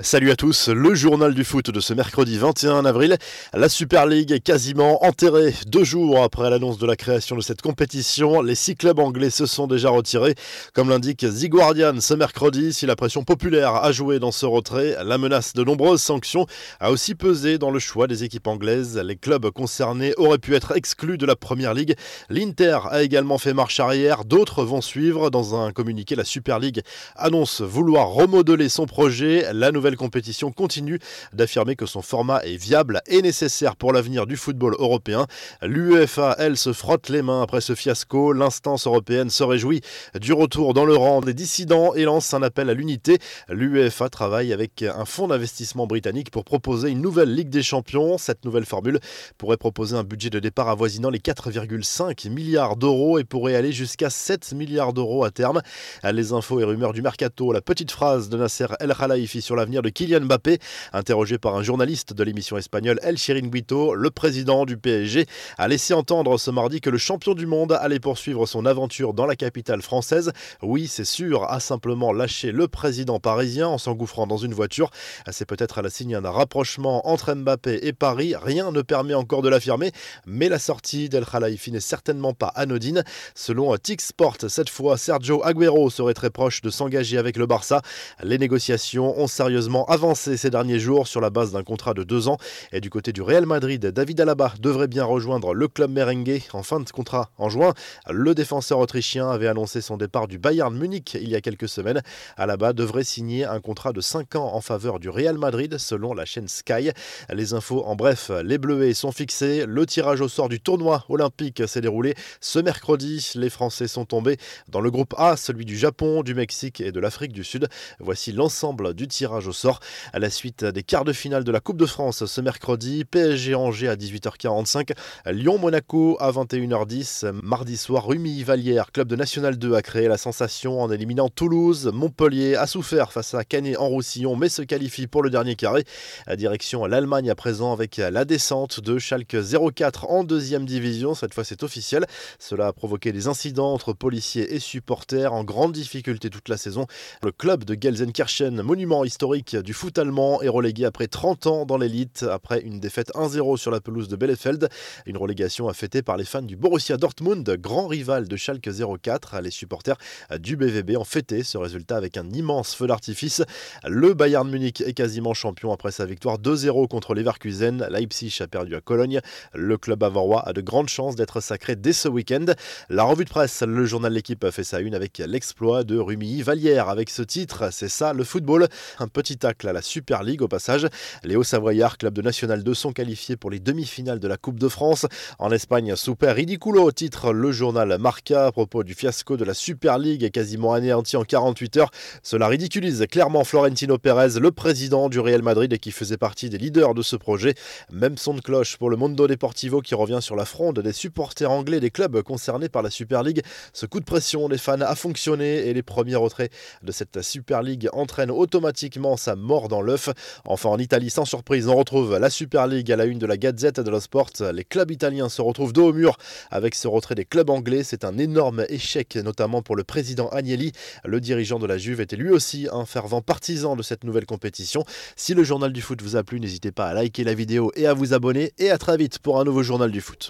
Salut à tous, le journal du foot de ce mercredi 21 avril. La Super League est quasiment enterrée. Deux jours après l'annonce de la création de cette compétition, les six clubs anglais se sont déjà retirés. Comme l'indique The Guardian ce mercredi, si la pression populaire a joué dans ce retrait, la menace de nombreuses sanctions a aussi pesé dans le choix des équipes anglaises. Les clubs concernés auraient pu être exclus de la Première Ligue. L'Inter a également fait marche arrière, d'autres vont suivre. Dans un communiqué, la Super League annonce vouloir remodeler son projet. La nouvelle compétition continue d'affirmer que son format est viable et nécessaire pour l'avenir du football européen. L'UEFA, elle, se frotte les mains après ce fiasco. L'instance européenne se réjouit du retour dans le rang des dissidents et lance un appel à l'unité. L'UEFA travaille avec un fonds d'investissement britannique pour proposer une nouvelle Ligue des Champions. Cette nouvelle formule pourrait proposer un budget de départ avoisinant les 4,5 milliards d'euros et pourrait aller jusqu'à 7 milliards d'euros à terme. Les infos et rumeurs du mercato, la petite phrase de Nasser El Khelaifi sur l'avenir de Kylian Mbappé. Interrogé par un journaliste de l'émission espagnole El Chiringuito, le président du PSG a laissé entendre ce mardi que le champion du monde allait poursuivre son aventure dans la capitale française. Oui, c'est sûr, a simplement lâché le président parisien en s'engouffrant dans une voiture. C'est peut-être à la signe d'un rapprochement entre Mbappé et Paris. Rien ne permet encore de l'affirmer, mais la sortie d'El Khalifi n'est certainement pas anodine. Selon Tix Sport, cette fois, Sergio Aguero serait très proche de s'engager avec le Barça. Les négociations ont sérieusement avancé ces derniers jours sur la base d'un contrat de deux ans. Et du côté du Real Madrid, David Alaba devrait bien rejoindre le club merengue en fin de contrat en juin. Le défenseur autrichien avait annoncé son départ du Bayern Munich il y a quelques semaines. Alaba devrait signer un contrat de 5 ans en faveur du Real Madrid selon la chaîne Sky. Les infos en bref, les Bleuets sont fixés. Le tirage au sort du tournoi olympique s'est déroulé ce mercredi. Les Français sont tombés dans le groupe A, celui du Japon, du Mexique et de l'Afrique du Sud. Voici l'ensemble du tirage au sort. À la suite des quarts de finale de la Coupe de France ce mercredi, PSG Angers à 18h45, Lyon-Monaco à 21h10, mardi soir, Rumi Vallière, club de National 2, a créé la sensation en éliminant Toulouse. Montpellier a souffert face à Canet en Roussillon, mais se qualifie pour le dernier carré. Direction l'Allemagne à présent avec la descente de Schalke 04 en deuxième division. Cette fois, c'est officiel. Cela a provoqué des incidents entre policiers et supporters en grande difficulté toute la saison. Le club de Gelsenkirchen, monument historique du foot allemand est relégué après 30 ans dans l'élite, après une défaite 1-0 sur la pelouse de Bielefeld. Une relégation affêtée par les fans du Borussia Dortmund, grand rival de Schalke 04. Les supporters du BVB ont fêté ce résultat avec un immense feu d'artifice. Le Bayern Munich est quasiment champion après sa victoire 2-0 contre Leverkusen. Leipzig a perdu à Cologne. Le club bavarois a de grandes chances d'être sacré dès ce week-end. La revue de presse, le journal L'équipe a fait sa une avec l'exploit de Rumi Vallière. Avec ce titre, c'est ça le football. Un petit à la Super League au passage. Les Hauts-Savoyards, club de National 2, sont qualifiés pour les demi-finales de la Coupe de France. En Espagne, super ridiculo, titre le journal Marca à propos du fiasco de la Super League quasiment anéanti en 48 heures. Cela ridiculise clairement Florentino Pérez, le président du Real Madrid et qui faisait partie des leaders de ce projet. Même son de cloche pour le Mondo Deportivo qui revient sur la fronde des supporters anglais des clubs concernés par la Super League. Ce coup de pression des fans a fonctionné et les premiers retraits de cette Super League entraînent automatiquement sa mort dans l'œuf. Enfin, en Italie, sans surprise, on retrouve la Super League à la une de la Gazette de la Sport. Les clubs italiens se retrouvent dos au mur avec ce retrait des clubs anglais. C'est un énorme échec, notamment pour le président Agnelli. Le dirigeant de la Juve était lui aussi un fervent partisan de cette nouvelle compétition. Si le journal du foot vous a plu, n'hésitez pas à liker la vidéo et à vous abonner. Et à très vite pour un nouveau journal du foot.